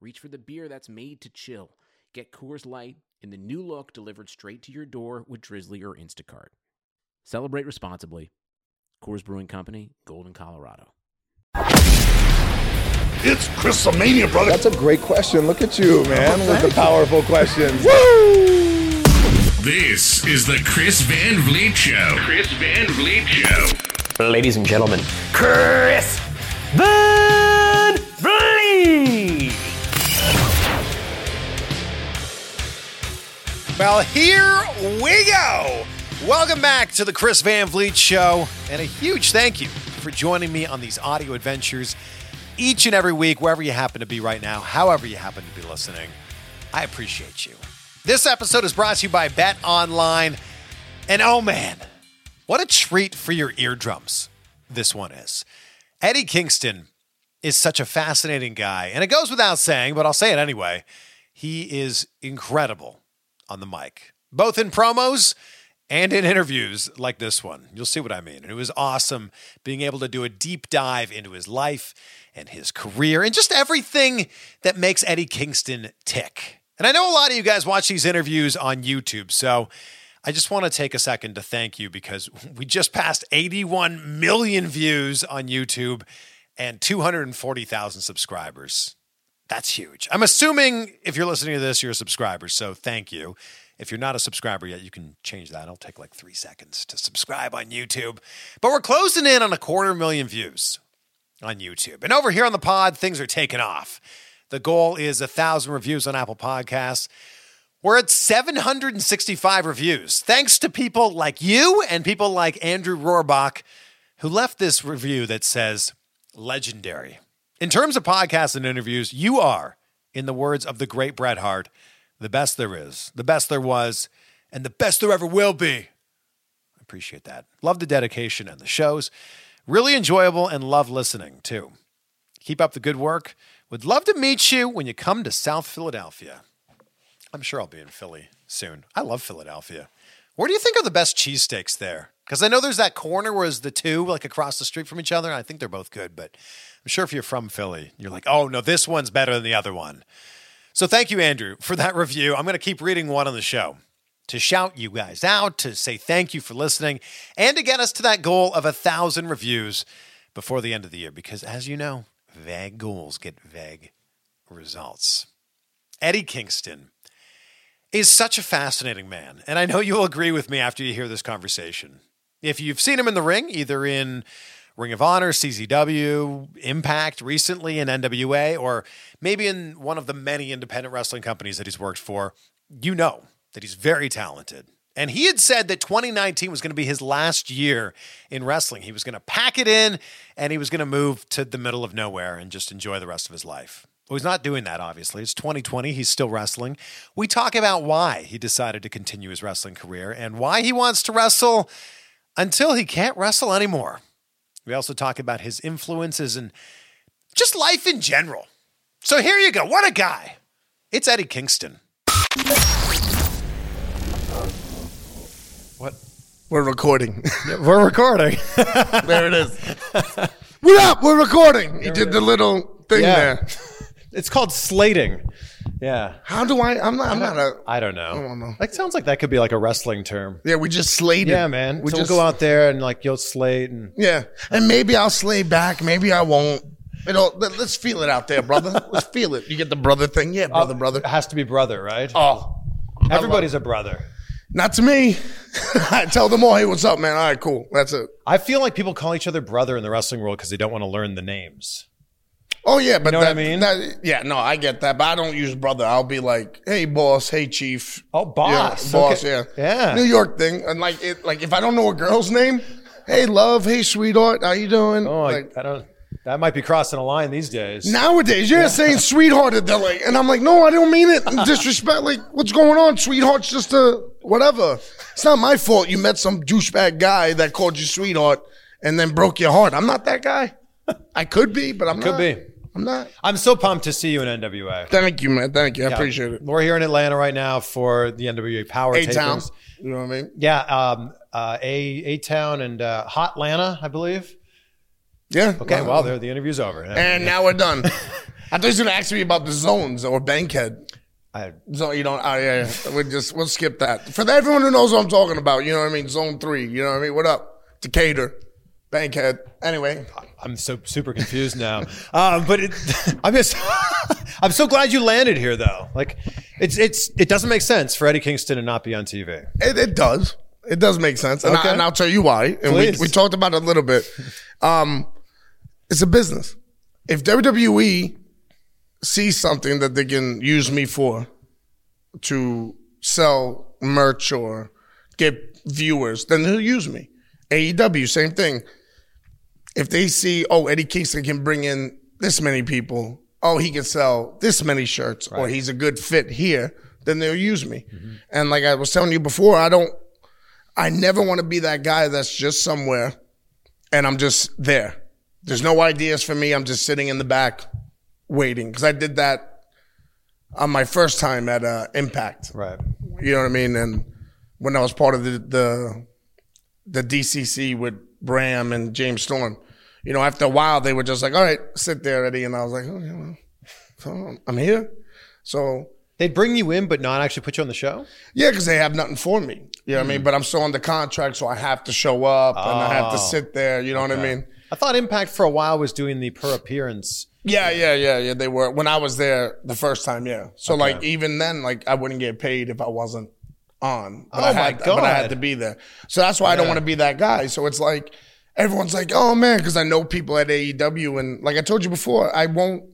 reach for the beer that's made to chill. Get Coors Light in the new look delivered straight to your door with Drizzly or Instacart. Celebrate responsibly. Coors Brewing Company, Golden, Colorado. It's Chrisomania, brother. That's a great question. Look at you, man, with the powerful questions. Woo! This is the Chris Van Vliet Show. Chris Van Vliet Show. Ladies and gentlemen, Chris Van Well, here we go. Welcome back to the Chris Van Vliet Show, and a huge thank you for joining me on these audio adventures each and every week, wherever you happen to be right now, however you happen to be listening. I appreciate you. This episode is brought to you by Bet Online, and oh man, what a treat for your eardrums this one is. Eddie Kingston is such a fascinating guy, and it goes without saying, but I'll say it anyway. He is incredible on the mic, both in promos and in interviews like this one. You'll see what I mean. And it was awesome being able to do a deep dive into his life and his career and just everything that makes Eddie Kingston tick. And I know a lot of you guys watch these interviews on YouTube, so I just want to take a second to thank you because we just passed 81 million views on YouTube and 240,000 subscribers. That's huge. I'm assuming if you're listening to this, you're a subscriber, so thank you. If you're not a subscriber yet, you can change that. It'll take like three seconds to subscribe on YouTube. But we're closing in on a quarter million views on YouTube. And over here on the pod, things are taking off. The goal is a thousand reviews on Apple Podcasts. We're at 765 reviews. Thanks to people like you and people like Andrew Rohrbach, who left this review that says, legendary. In terms of podcasts and interviews, you are, in the words of the great Bret Hart, the best there is, the best there was, and the best there ever will be. I appreciate that. Love the dedication and the shows. Really enjoyable and love listening too. Keep up the good work. Would love to meet you when you come to South Philadelphia. I'm sure I'll be in Philly soon. I love Philadelphia. Where do you think are the best cheesesteaks there? Because I know there's that corner where it's the two like across the street from each other. I think they're both good, but I'm sure if you're from Philly, you're like, oh no, this one's better than the other one. So thank you, Andrew, for that review. I'm going to keep reading one on the show to shout you guys out, to say thank you for listening, and to get us to that goal of a thousand reviews before the end of the year. Because as you know, vague goals get vague results. Eddie Kingston is such a fascinating man, and I know you'll agree with me after you hear this conversation. If you've seen him in the ring, either in Ring of Honor, CZW, Impact recently in NWA, or maybe in one of the many independent wrestling companies that he's worked for, you know that he's very talented. And he had said that 2019 was going to be his last year in wrestling. He was going to pack it in and he was going to move to the middle of nowhere and just enjoy the rest of his life. Well, he's not doing that, obviously. It's 2020. He's still wrestling. We talk about why he decided to continue his wrestling career and why he wants to wrestle until he can't wrestle anymore. We also talk about his influences and just life in general. So here you go. What a guy. It's Eddie Kingston. What? We're recording. We're recording. there it is. What up? We're recording. You did the little thing Yeah. there. it's called slating. Yeah. How do I? I'm not. I'm not a. I don't know. I don't know. That sounds like that could be like a wrestling term. Yeah, we just slayed it. Yeah, man. We so just we'll go out there and like you'll slate and Yeah, and maybe I'll slay back. Maybe I won't. You know, let, us feel it out there, brother. let's feel it. You get the brother thing, yeah, brother, uh, brother. it has to be brother, right? Oh, Everybody's a brother. not to me. I tell them all, hey, what's up, man? All right, cool. That's it. I feel like people call each other brother in the wrestling world because they don't want to learn the names. Oh yeah, but know what that, I mean? that- yeah, no, I get that, but I don't use brother. I'll be like, hey, boss, hey, chief. Oh, boss. yeah, boss, Okay. yeah, Yeah. New York thing, and like, it, like if I don't know a girl's name, hey, love, hey, sweetheart, how you doing? Oh, I, like, I don't. That might be crossing a line these days. Nowadays, you're saying sweetheart, they're and I'm like, no, I don't mean it disrespect. Like, what's going on? Sweetheart's just a whatever. It's not my fault you met some douchebag guy that called you sweetheart and then broke your heart. I'm not that guy. I could be, but I'm Could not. be. I'm not. I'm so pumped to see you in NWA. Thank you, man. Thank you. I Yeah. appreciate it. We're here in Atlanta right now for the NWA Powerrr A town. You know what I mean? Yeah, um, uh, A A Town and uh, Hot Atlanta, I believe. Yeah. Okay, well, there the interview's over. And now we're done. I thought you was gonna ask me about the zones or Bankhead. I, So you don't. Oh yeah, yeah. we just we'll skip that for everyone who knows what I'm talking about. You know what I mean? Zone three. You know what I mean? What up, Decatur, Bankhead. Anyway, I'm so super confused now. um, but it, I'm just, I'm so glad you landed here though. Like, it's it's it doesn't make sense for Eddie Kingston to not be on TV. it, it does. It does make sense, and, Okay. I, and I'll tell you why. And we, Please. we talked about it a little bit. Um, it's a business. If WWE sees something that they can use me for to sell merch or get viewers, then they'll use me. AEW, same thing. If they see, oh, Eddie Kingston can bring in this many people, oh, he can sell this many shirts, or he's a good fit here, then they'll use me. And like I was telling you before, I don't, I never want to be that guy that's just somewhere and I'm just there. There's no ideas for me. I'm just sitting in the back waiting because I did that on my first time at uh, Impact. Right. You know what I mean? And when I was part of the the, the DCC with Bram and James Storm, you know, after a while they were just like, "All right, sit there, Eddie," and I was like, "Oh, yeah, well, so I'm here." So They'd bring you in, but not actually put you on the show. yeah, because they have nothing for me. You know what I mean? Hmm. But I'm still under contract, so I have to show up and I have to Oh. sit there. You know what I mean? I thought Impact for a while was doing the per appearance. Yeah, yeah, yeah, yeah. They were when I was there the first time. Yeah. So like even then, like I wouldn't get paid if I wasn't on. Oh but Oh, I my had, But I had God. to be there. So that's why I don't want to be that guy. So it's like everyone's like, oh man, because I know people at AEW, and like I told you before, I won't.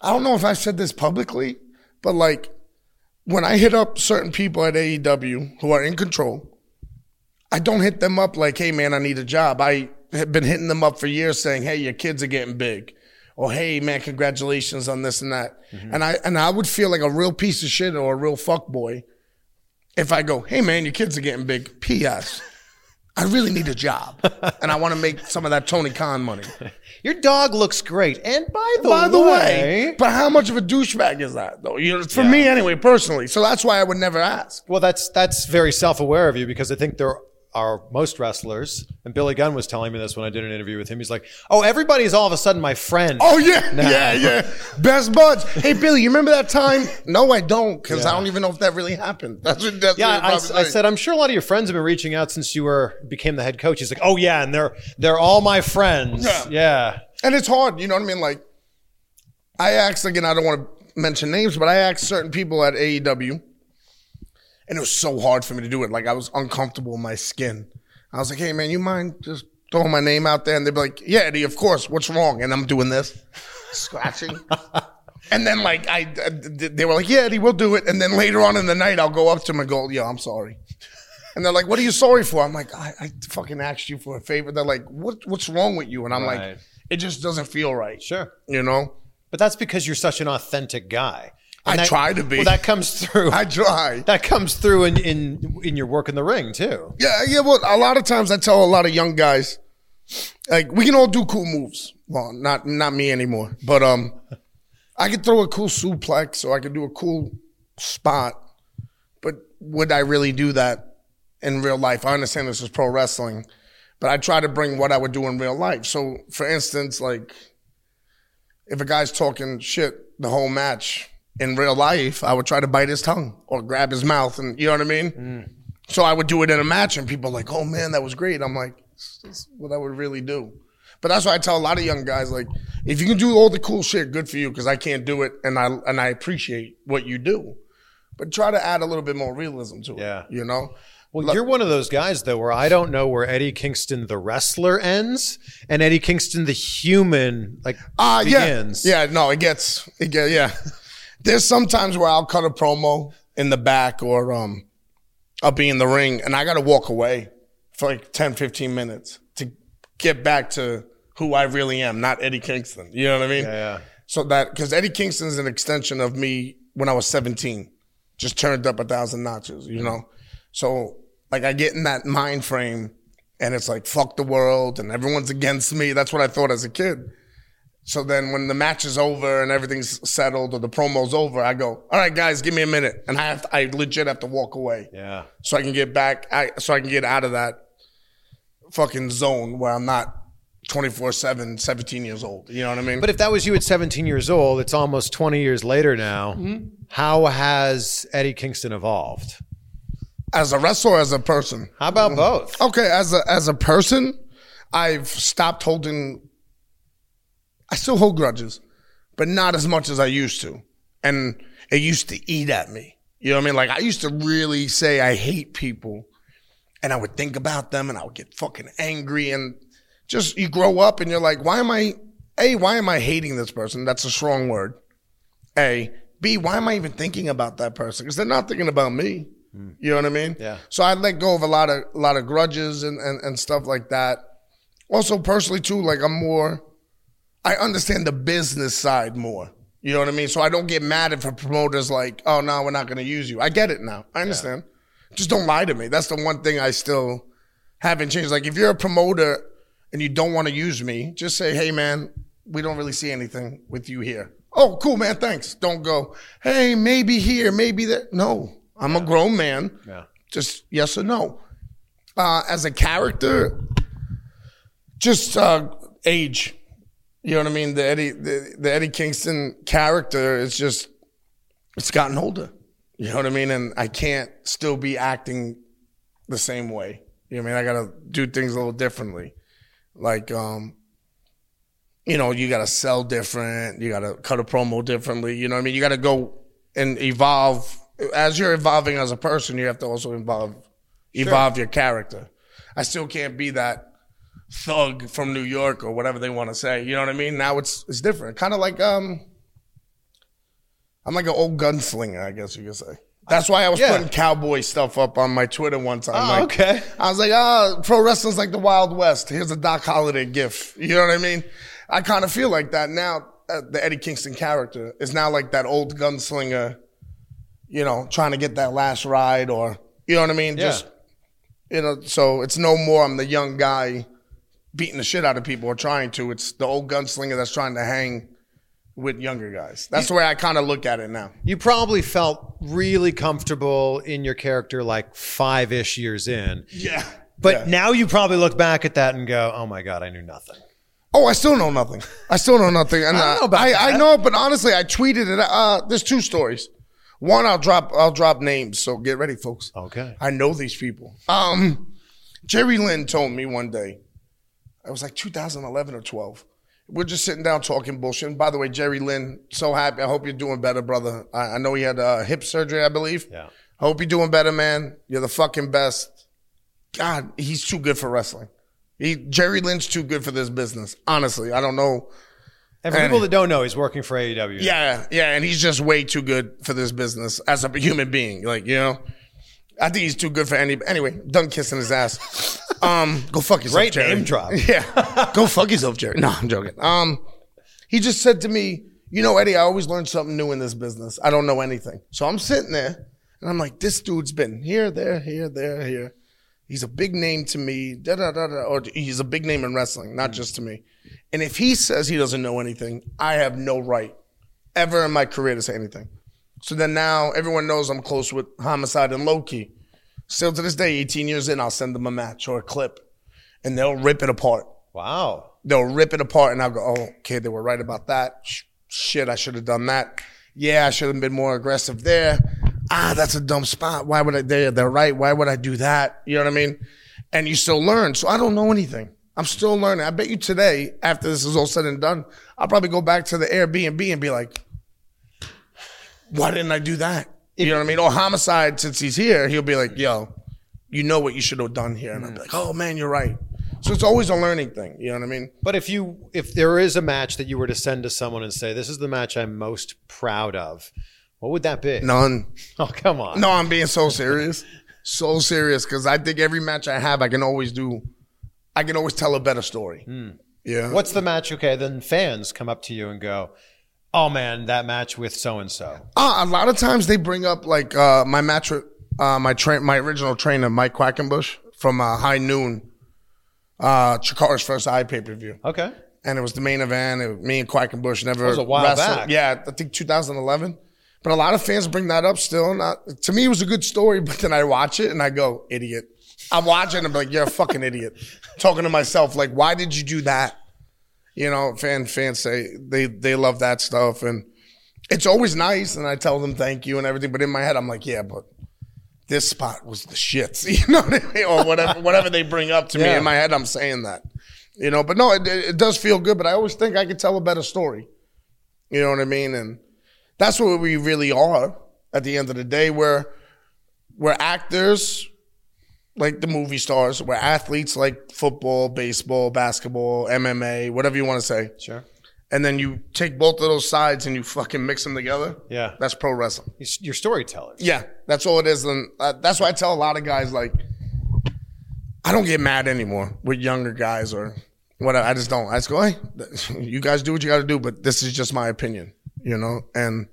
I don't know if I've said this publicly, but like when I hit up certain people at AEW who are in control, I don't hit them up like, hey man, I need a job. I have been hitting them up for years saying, hey, your kids are getting big. Or hey man, congratulations on this and that. Mm-hmm. And I and I would feel like a real piece of shit or a real fuck boy if I go, hey man, your kids are getting big. P.S. I really need a job. and I want to make some of that Tony Khan money. Your dog looks great. And by the By the way, way, but how much of a douchebag is that though? You know, for me anyway, personally. So that's why I would never ask. well, that's that's very self aware of you because I think there are most wrestlers, and Billy Gunn was telling me this when I did an interview with him. He's like, "Oh, everybody's all of a sudden my friend." Oh yeah, yeah, yeah. Best buds. Hey Billy, you remember that time? No, I don't, because I don't even know if that really happened. That's what. That's Yeah, what I, I said I'm sure a lot of your friends have been reaching out since you were became the head coach. He's like, "Oh yeah, and they're they're all my friends." Yeah. yeah. and it's hard. You know what I mean? Like, I asked again. I don't want to mention names, but I asked certain people at AEW, and it was so hard for me to do it. Like I was uncomfortable in my skin. I was like, "Hey man, you mind just throwing my name out there?" And they'd be like, "Yeah, Eddie, of course. What's wrong?" And I'm doing this, scratching. And then like I, uh, they were like, "Yeah, Eddie, we'll do it." And then later on in the night, I'll go up to them and go, "Yo, I'm sorry." And they're like, "What are you sorry for?" I'm like, "I, I fucking asked you for a favor." They're like, "What? What's wrong with you?" And I'm Right. like, "It just doesn't feel right." Sure. You know, But that's because you're such an authentic guy. I that- try to be. Well, that comes through. I try. that comes through in, in in your work in the ring too. Yeah, yeah. Well, a lot of times I tell a lot of young guys, like we can all do cool moves. Well, not not me anymore, but um, I could throw a cool suplex or I could do a cool spot. But would I really do that in real life? I understand this is pro wrestling, but I try to bring what I would do in real life. So, for instance, like if a guy's talking shit the whole match in real life, I would try to bite his tongue or grab his mouth, and you know what I mean. So I would do it in a match, and people are like, "Oh man, that was great." I'm like, "This is what I would really do." But that's why I tell a lot of young guys, like, if you can do all the cool shit, good for you, because I can't do it, and I and I appreciate what you do. But try to add a little bit more realism to it. Yeah. you know. Well, you're one of those guys though, where I don't know where Eddie Kingston the wrestler ends and Eddie Kingston the human like Ah, begins. yeah, yeah. No, it gets, it get, yeah. There's sometimes where I'll cut a promo in the back, or um, I'll be in the ring, and I got to walk away for like 10, 15 minutes to get back to who I really am, not Eddie Kingston. You know what I mean? Yeah. So that because Eddie Kingston is an extension of me when I was 17, just turned up a thousand notches, you know. So like I get in that mind frame, and it's like fuck the world and everyone's against me. That's what I thought as a kid. So then when the match is over and everything's settled or the promo's over, I go, all right, guys, give me a minute, and I have to, I legit have to walk away Yeah. so I can get back, I, so I can get out of that fucking zone where I'm not 24 7, 17 years old. You know what I mean? But if that was you at 17 years old, it's almost 20 years later now. Mm-hmm. How has Eddie Kingston evolved? as a wrestler, as a person. How about both? Okay, as a as a person, I've stopped holding. I still hold grudges, but not as much as I used to, and it used to eat at me. You know what I mean? Like I used to really say I hate people, and I would think about them, and I would get fucking angry, and just you grow up, and you're like, why am I? A, why am I hating this person? That's a strong word. A, B, why am I even thinking about that person? Because they're not thinking about me. Hmm. You know what I mean? Yeah. So I let go of a lot of a lot of grudges and, and, and stuff like that. Also personally too, like I'm more I understand the business side more. You know what I mean? So I don't get mad if a promoter's like, oh no, we're not gonna use you. I get it now. I understand. Just don't lie to me. That's the one thing I still haven't changed. Like if you're a promoter and you don't want to use me, just say, hey man, we don't really see anything with you here. Oh, cool, man. Thanks. Don't go, hey, maybe here, maybe there. No, I'm a grown man. Yeah. Just yes or no. Uh, as a character, just uh, age. You know what I mean? The Eddie, the, the Eddie Kingston character is just, it's gotten older. You know what I mean? And I can't still be acting the same way. You know what I mean? I gotta do things a little differently. Like, um, you know, you gotta sell different. You gotta cut a promo differently. You know what I mean? You gotta go and evolve. As you're evolving as a person, you have to also evolve, evolve your character. I still can't be that thug from New York or whatever they want to say. You know what I mean? Now it's it's different. Kind of like um, I'm like an old gunslinger, I guess you could say. That's why I was Yeah. putting cowboy stuff up on my Twitter one time. Oh, like, okay. I was like, ah, pro wrestling's like the Wild West. Here's a Doc Holliday gift. You know what I mean? I kind of feel like that now. Uh, the Eddie Kingston character is now like that old gunslinger, you know, trying to get that last ride or, you know what I mean? Yeah. Just, you know, so it's no more I'm the young guy beating the shit out of people or trying to. It's the old gunslinger that's trying to hang with younger guys. That's the way I kind of look at it now. You probably felt really comfortable in your character like five ish years in. Yeah. But Yeah. now you probably look back at that and go, oh my God, I knew nothing. Oh, I still know nothing. I still know nothing. And I don't know about I. I know, but honestly, I tweeted it. Uh, there's two stories. One, I'll drop. I'll drop names. So get ready, folks. Okay. I know these people. Um, Jerry Lynn told me one day. It was like 2011 or 12. We're just sitting down talking bullshit. And by the way, Jerry Lynn, so happy. I hope you're doing better, brother. I, I know he had uh, hip surgery, I believe. Yeah. Hope you're doing better, man. You're the fucking best. God, he's too good for wrestling. He Jerry Lynn's too good for this business. Honestly, I don't know. And for And- people that don't know, he's working for AEW. Yeah, yeah, and he's just way too good for this business as a human being. Like you know, I think he's too good for any. Anyway, done kissing his ass. Um, go fuck yourself, Great Jerry. name drop. Yeah, go fuck yourself, Jerry. No, I'm joking. Um, he just said to me, "You know, Eddie, I always learn something new in this business. I don't know anything." So I'm sitting there, and I'm like, "This dude's been here, there, here, there, here. He's a big name to me. Da da da da. Or he's a big name in wrestling, not just to me. And if he says he doesn't know anything, I have no right ever in my career to say anything. So then now everyone knows I'm close with Homicide and Low Ki. Still to this day, 18 years in, I'll send them a match or a clip, and they'll rip it apart. Wow. They'll rip it apart, and I'll go, "Oh, okay, they were right about that. Sh- Shit, I should have done that. Yeah, I should have been more aggressive there. Ah, that's a dumb spot. Why would I? They're, they're right. Why would I do that? You know what I mean? And you still learn. So I don't know anything. I'm still learning. I bet you today, after this is all said and done, I'll probably go back to the Airbnb and be like, why didn't I do that? You know what I mean? Or homicide, since he's here, he'll be like, yo, you know what you should have done here. And I'll be like, oh man, you're right. So it's always a learning thing. You know what I mean? But if you if there is a match that you were to send to someone and say, This is the match I'm most proud of, what would that be? None. Oh, come on. No, I'm being so serious. So serious because I think every match I have, I can always do, I can always tell a better story. You Yeah. What's the match? Okay, then fans come up to you and go, "Oh man, that match with so and so." Uh, a lot of times they bring up like uh, my match with uh, my train, my original trainer, Mike Quackenbush from uh, High Noon, uh, Chikara's first eye pay per view, Okay. and it was the main event. It me and Quackenbush never was a while wrestled. back. Yeah, I think 2011. But a lot of fans bring that up still. Not to me, it was a good story. But then I watch it and I go, idiot. I'm watching and I'm like, you're a fucking idiot. Talking to myself, like, why did you do that? You know, fan fans say they they love that stuff and it's always nice and I tell them thank you and everything. But in my head, I'm like, yeah, but this spot was the shits, you know what I mean? Or whatever whatever they bring up to me. In my head, I'm saying that. You know, but no, it, it it does feel good, but I always think I could tell a better story. You know what I mean? And that's what we really are at the end of the day. We're we're actors like the movie stars. We're athletes like football, baseball, basketball, MMA, whatever you want to say. Sure. And then you take both of those sides and you fucking mix them together. Yeah. That's pro wrestling. You're storytellers. Yeah, that's all it is. And uh, that's why I tell a lot of guys like, I don't get mad anymore with younger guys or whatever. I just don't. I just go, hey, you guys do what you got to do, but this is just my opinion, you know. And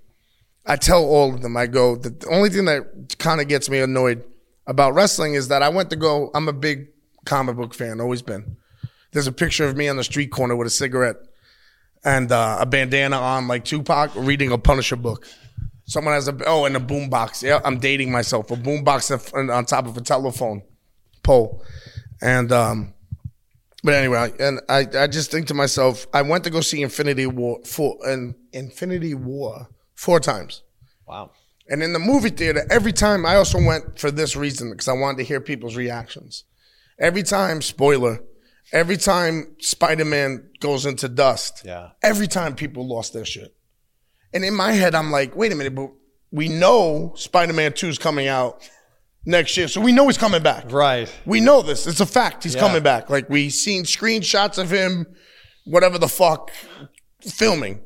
I tell all of them, I go, the only thing that kind of gets me annoyed about wrestling is that I went to go. I'm a big comic book fan, always been. There's a picture of me on the street corner with a cigarette and uh, a bandana on, like Tupac, reading a Punisher book. Someone has a oh, and a boombox. Yeah, I'm dating myself. A boombox on- top of a telephone pole, and um, but anyway, and I I just think to myself, I went to go see Infinity War four and Infinity War four times. Wow. And in the movie theater, every time I also went for this reason because I wanted to hear people's reactions. Every time, spoiler, every time Spider Man goes into dust, Yeah. every time people lost their shit. And in my head, I'm like, wait a minute, but we know Spider Man 2 is coming out next year. So we know he's coming back. Right. We know this. It's a fact. He's Yeah. coming back. Like we seen screenshots of him, whatever the fuck, filming.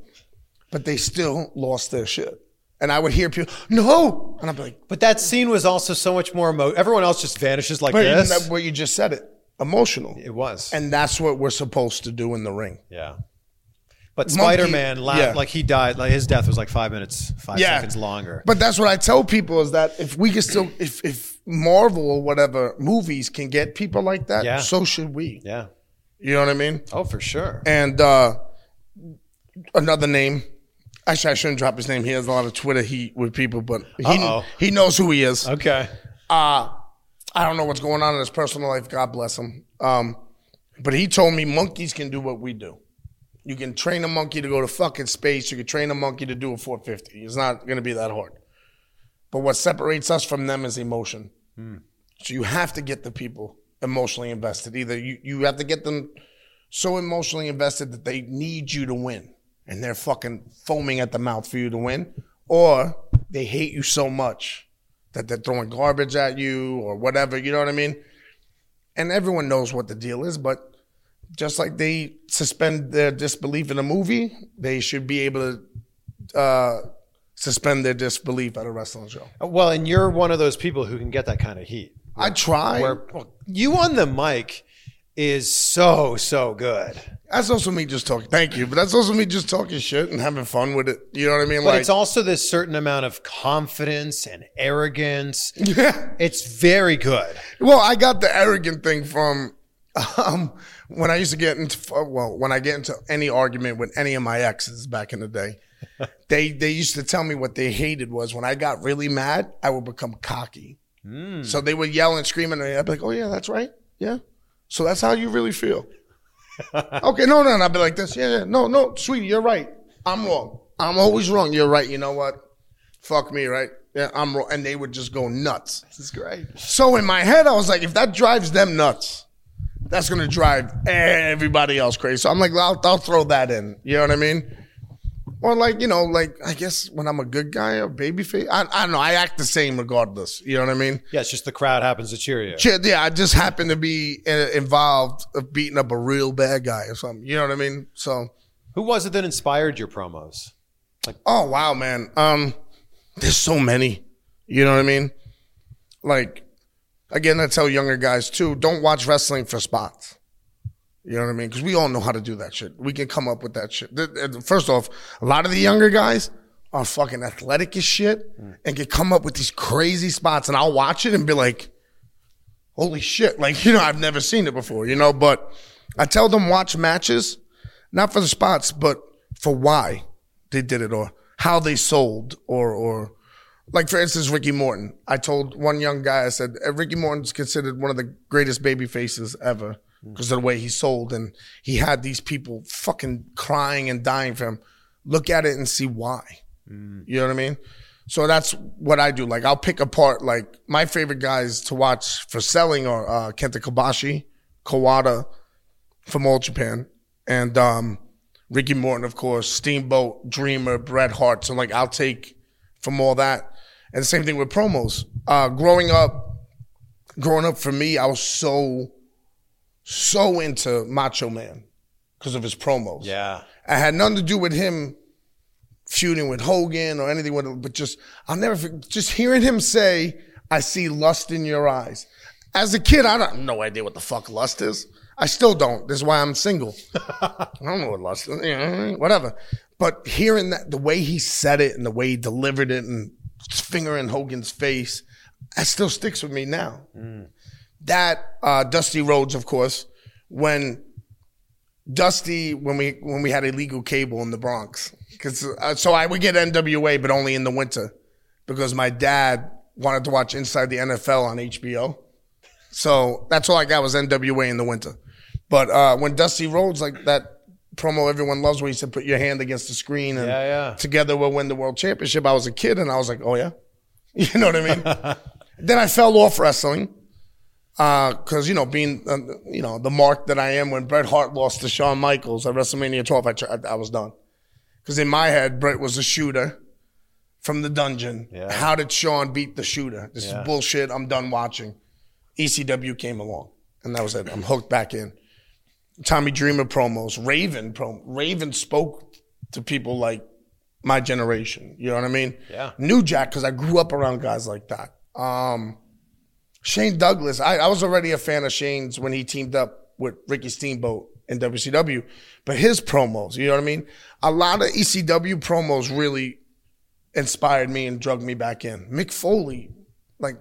But they still lost their shit. And I would hear people, no. And I'd be like, But that scene was also so much more emo. Everyone else just vanishes like but this. that, what you just said it. Emotional. it was. And that's what we're supposed to do in the ring. yeah. But Spider Man, yeah. like he died, like his death was like five minutes, five Yeah. seconds longer. But that's what I tell people is that if we can still, if, if Marvel or whatever movies can get people like that, Yeah. so should we. yeah. You know what I mean? Oh, for sure. And uh, another name. Actually, I shouldn't drop his name. He has a lot of Twitter heat with people, but he Uh-oh. he knows who he is. Okay. Uh, I don't know what's going on in his personal life. God bless him. Um, but he told me monkeys can do what we do. You can train a monkey to go to fucking space. You can train a monkey to do a 450. It's not going to be that hard. But what separates us from them is emotion. So you have to get the people emotionally invested. Either you, you have to get them so emotionally invested that they need you to win and they're fucking foaming at the mouth for you to win, or they hate you so much that they're throwing garbage at you or whatever. You know what I mean? And everyone knows what the deal is, but just like they suspend their disbelief in a movie, they should be able to uh, suspend their disbelief at a wrestling show. Well, and you're one of those people who can get that kind of heat. I try. Where you on the mic is so so good. That's also me just talking. Thank you, but that's also me just talking shit and having fun with it. You know what I mean? But it's also this certain amount of confidence and arrogance. yeah. It's very good. Well, I got the arrogant thing from um, when I used to get into well, when I get into any argument with any of my exes back in the day. they they used to tell me what they hated was when I got really mad, I would become cocky. So they would yell and scream, and I'd be like, "Oh yeah, that's right, yeah." So that's how you really feel. okay, no, no, and I'd be like this, yeah, yeah, no, no, sweetie, you're right. I'm wrong. I'm always wrong. You're right. You know what? Fuck me, right? Yeah, I'm wrong. And they would just go nuts. This is great. So in my head, I was like, if that drives them nuts, that's gonna drive everybody else crazy. So I'm like, I'll, I'll throw that in. You know what I mean? Or like, you know, like I guess when I'm a good guy or baby face, I, I don't know. I act the same regardless. You know what I mean? Yeah, it's just the crowd happens to cheer you. Yeah, yeah, I just happen to be uh, involved of beating up a real bad guy or something. You know what I mean? So, Who was it that inspired your promos? Like, oh wow, man. Um, there's so many. You know what I mean? Like, again, I tell younger guys too: don't watch wrestling for spots. You know what I mean? Because we all know how to do that shit. We can come up with that shit. First off, a lot of the younger guys are fucking athletic as shit and can come up with these crazy spots, and I'll watch it and be like, "Holy shit!" Like you know, I've never seen it before. You know, but I tell them watch matches, not for the spots, but for why they did it or how they sold or or like for instance Ricky Morton. I told one young guy I said "Uh, Ricky Morton's considered one of the greatest baby faces ever because of the way he sold and he had these people fucking crying and dying for him. Look at it and see why. You know what I mean? So that's what I do. Like I'll pick apart like my favorite guys to watch for selling are uh, Kenta Kobashi, Kawada from All Japan, and um, Ricky Morton, of course, Steamboat, Dreamer, Bret Hart. So like I'll take from all that. And the same thing with promos. Uh, growing up, growing up for me, I was so, so into Macho Man because of his promos. Yeah. I had nothing to do with him feuding with Hogan or anything with but just I'll never just hearing him say, "I see lust in your eyes." As a kid, I don't no idea what the fuck lust is. I still don't. This is why I'm single. I don't know what lust is. Whatever. But hearing that, the way he said it and the way he delivered it and his finger in Hogan's face, that still sticks with me now. Mm. That uh, Dusty Rhodes, of course, when Dusty when we when we had illegal cable in the Bronx. Cause uh, so I would get NWA, but only in the winter because my dad wanted to watch Inside the NFL on HBO. So that's all I got was NWA in the winter. But uh, when Dusty Rhodes like that promo everyone loves where he said put your hand against the screen and Yeah, yeah. together we'll win the world championship. I was a kid and I was like, oh yeah, you know what I mean. then I fell off wrestling because you know being uh, you know the mark that I am when Bret Hart lost to Shawn Michaels at WrestleMania 12, I, tr- I, I was done because in my head Bret was a shooter from the dungeon. Yeah. How did Shawn beat the shooter? This Yeah. is bullshit. I'm done watching. ECW came along and that was it. I'm hooked back in. Tommy Dreamer promos, Raven prom, Raven spoke to people like my generation. You know what I mean? Yeah. New Jack because I grew up around guys like that. Um, Shane Douglas, I, I was already a fan of Shane's when he teamed up with Ricky Steamboat in WCW, but his promos, you know what I mean? A lot of ECW promos really inspired me and drug me back in. Mick Foley, like,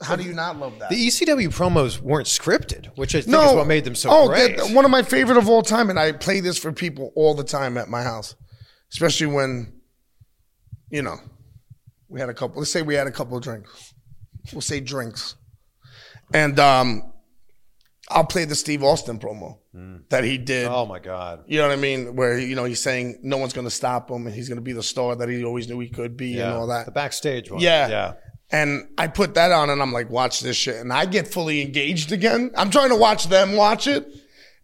how do you not love that? The ECW promos weren't scripted, which I think is what made them so oh, great. that- one of my favorite of all time, and I play this for people all the time at my house, especially when, you know, we had a couple. Let's say we had a couple of drinks. We'll say drinks, and um, I'll play the Steve Austin promo that he did. oh my god. You know what I mean? Where you know he's saying no one's going to stop him, and he's going to be the star that he always knew he could be, and all that. The backstage one. Yeah. Yeah. And I put that on and I'm like, watch this shit. And I get fully engaged again. I'm trying to watch them watch it,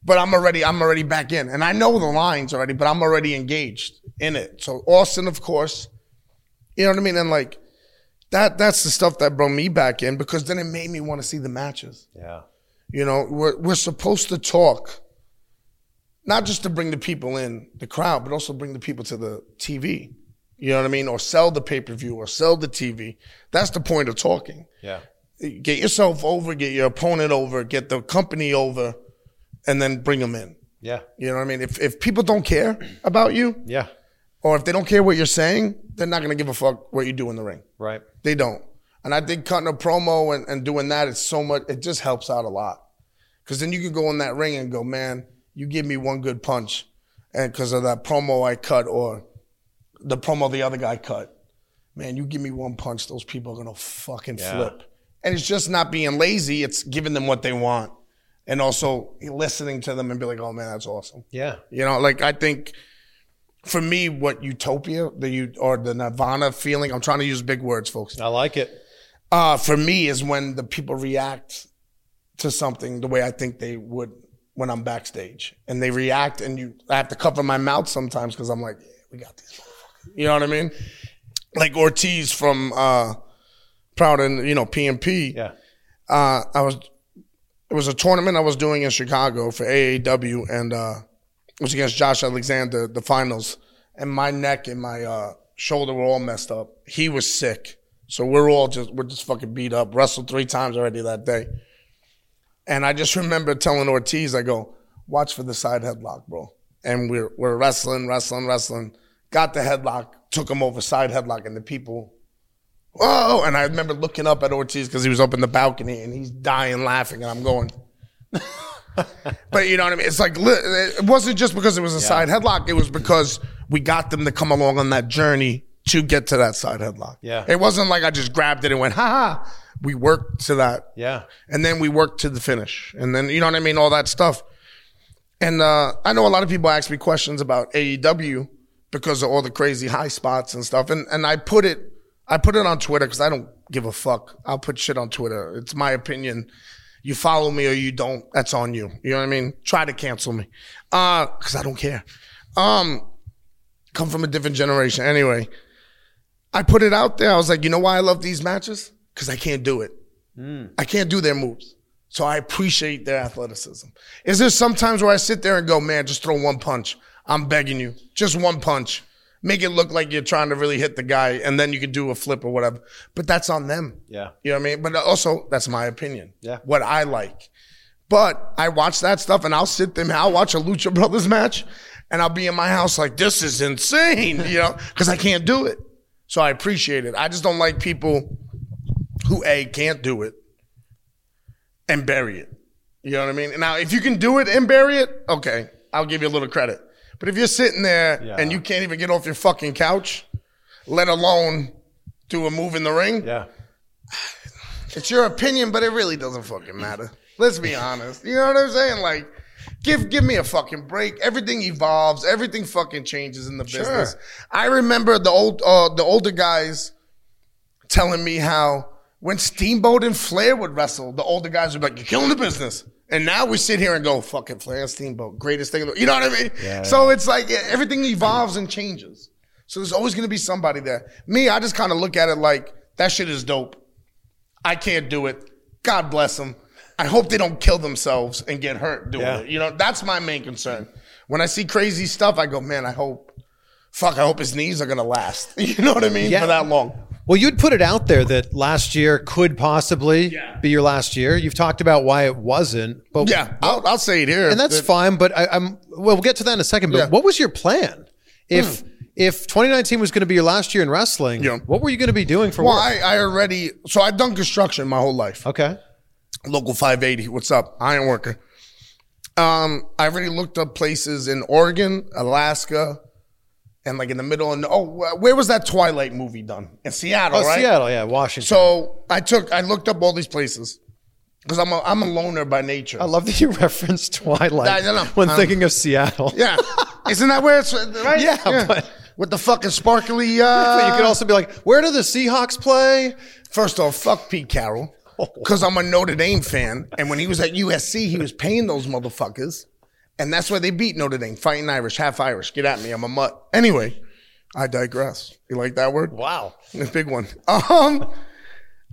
but I'm already, I'm already back in. And I know the lines already, but I'm already engaged in it. So Austin, of course, you know what I mean? And like that, that's the stuff that brought me back in because then it made me want to see the matches. Yeah. You know, we're, we're supposed to talk, not just to bring the people in, the crowd, but also bring the people to the TV. You know what I mean? Or sell the pay per view or sell the TV. That's the point of talking. Yeah. Get yourself over, get your opponent over, get the company over, and then bring them in. Yeah. You know what I mean? If, if people don't care about you, Yeah. Or if they don't care what you're saying, they're not going to give a fuck what you do in the ring. Right. They don't. And I think cutting a promo and, and doing that is so much, it just helps out a lot. Cause then you can go in that ring and go, man, you give me one good punch. And because of that promo I cut or the promo the other guy cut, man, you give me one punch, those people are going to fucking Yeah. flip. And it's just not being lazy. It's giving them what they want. And also listening to them and be like, oh man, that's awesome. Yeah. You know, like I think for me, what utopia, the you or the nirvana feeling, I'm trying to use big words, folks. I like it. Uh, for me is when the people react to something the way I think they would when I'm backstage. And they react and you I have to cover my mouth sometimes because I'm like, yeah, we got these. You know what I mean? Like Ortiz from uh Proud and you know, PMP Yeah. uh, I was it was a tournament I was doing in Chicago for AAW, and uh, was against Josh Alexander, the finals. And my neck and my uh, shoulder were all messed up. He was sick, so we're all just we're just fucking beat up. Wrestled three times already that day, and I just remember telling Ortiz, I go, watch for the side headlock, bro. And we're we're wrestling, wrestling, wrestling. Got the headlock, took him over side headlock, and the people, whoa! And I remember looking up at Ortiz because he was up in the balcony and he's dying laughing, and I'm going. But you know what I mean? It's like it wasn't just because it was a side headlock; it was because we got them to come along on that journey to get to that side headlock. Yeah. it wasn't like I just grabbed it and went, ha ha. We worked to that Yeah. and then we worked to the finish, and then you know what I mean, all that stuff. And uh, I know a lot of people ask me questions about AEW because of all the crazy high spots and stuff, and and I put it, I put it on Twitter because I don't give a fuck. I'll put shit on Twitter. It's my opinion. You follow me or you don't. That's on you. You know what I mean? Try to cancel me, uh, because I don't care. Um, come from a different generation. Anyway, I put it out there. I was like, you know why I love these matches? Because I can't do it. I can't do their moves. So I appreciate their athleticism. Is there sometimes where I sit there and go, man, just throw one punch? I'm begging you, just one punch. Make it look like you're trying to really hit the guy, and then you can do a flip or whatever. But that's on them. Yeah. You know what I mean? But also, that's my opinion. Yeah. What I like. But I watch that stuff and I'll sit there, I'll watch a Lucha Brothers match and I'll be in my house like, this is insane, you know, because I can't do it. So I appreciate it. I just don't like people who A, can't do it and bury it. You know what I mean? Now, if you can do it and bury it, okay, I'll give you a little credit. But if you're sitting there Yeah. and you can't even get off your fucking couch, let alone do a move in the ring, Yeah. it's your opinion, but it really doesn't fucking matter. Let's be honest. You know what I'm saying? Like, give give me a fucking break. Everything evolves. Everything fucking changes in the business. I remember the old uh, the older guys telling me how when Steamboat and Flair would wrestle, the older guys would be like, "You're killing the business." And now we sit here and go, "Fucking Flair Steamboat, greatest thing." You know what I mean? so it's like yeah, everything evolves and changes. So there's always going to be somebody there. Me, I just kind of look at it like that shit is dope. I can't do it. God bless them. I hope they don't kill themselves and get hurt doing Yeah. it. You know, that's my main concern. When I see crazy stuff, I go, man, I hope, fuck, I hope his knees are gonna last. You know what I mean? Yeah. For that long. Well, you'd put it out there that last year could possibly be your last year. You've talked about why it wasn't, but Yeah, I'll, I'll say it here. and that's That- fine. But I, I'm well, we'll get to that in a second. But Yeah. Hmm. what was your plan if if 2019 was going to be your last year in wrestling? Yeah. What were you going to be doing for Well, work? I, I already, so I've done construction my whole life. okay. Local 580, what's up? Iron worker. Um, I already looked up places in Oregon, Alaska, and like in the middle. And oh, where was that Twilight movie done? In Seattle, Oh, right? Seattle, yeah, Washington. So I took, I looked up all these places because I'm a, I'm a loner by nature. I love that you reference Twilight I don't know. when Um, thinking of Seattle. yeah, isn't that where it's right? Yeah, but- with the fucking sparkly. Uh, But you could also be like, where do the Seahawks play? First off, fuck Pete Carroll. Because I'm a Notre Dame fan. And when he was at USC, he was paying those motherfuckers. And that's why they beat Notre Dame. Fighting Irish, half Irish. Get at me. I'm a mutt. Anyway, I digress. You like that word? Wow. A big one. Um.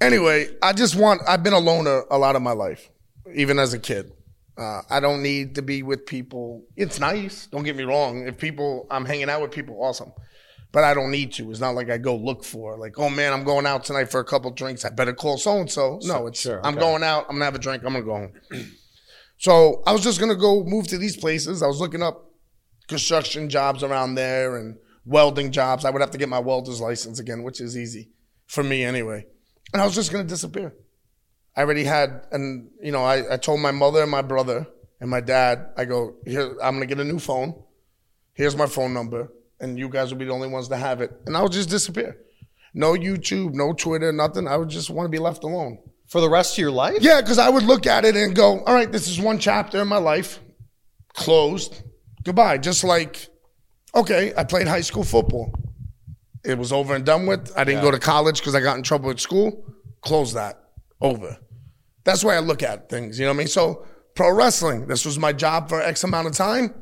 Anyway, I just want. I've been a a lot of my life, even as a kid. Uh, I don't need to be with people. It's nice. Don't get me wrong. If people, I'm hanging out with people, awesome. But I don't need to. It's not like I go look for like, oh man, I'm going out tonight for a couple drinks. I better call so and so. No, it's Sure, I'm going out. I'm gonna have a drink. I'm gonna go home. so I was just gonna go move to these places. I was looking up construction jobs around there and welding jobs. I would have to get my welder's license again, which is easy for me anyway. And I was just gonna disappear. I already had, and you know, I, I told my mother and my brother and my dad, I go, here, I'm gonna get a new phone. Here's my phone number, and you guys will be the only ones to have it. And I would just disappear. No YouTube, no Twitter, nothing. I would just want to be left alone. For the rest of your life? Yeah, because I would look at it and go, all right, this is one chapter in my life. Closed. Goodbye. Just like, okay, I played high school football. It was over and done with. I didn't go to college because I got in trouble at school. Close that. Over. That's the way I look at things. You know what I mean? So, pro wrestling, this was my job for X amount of time.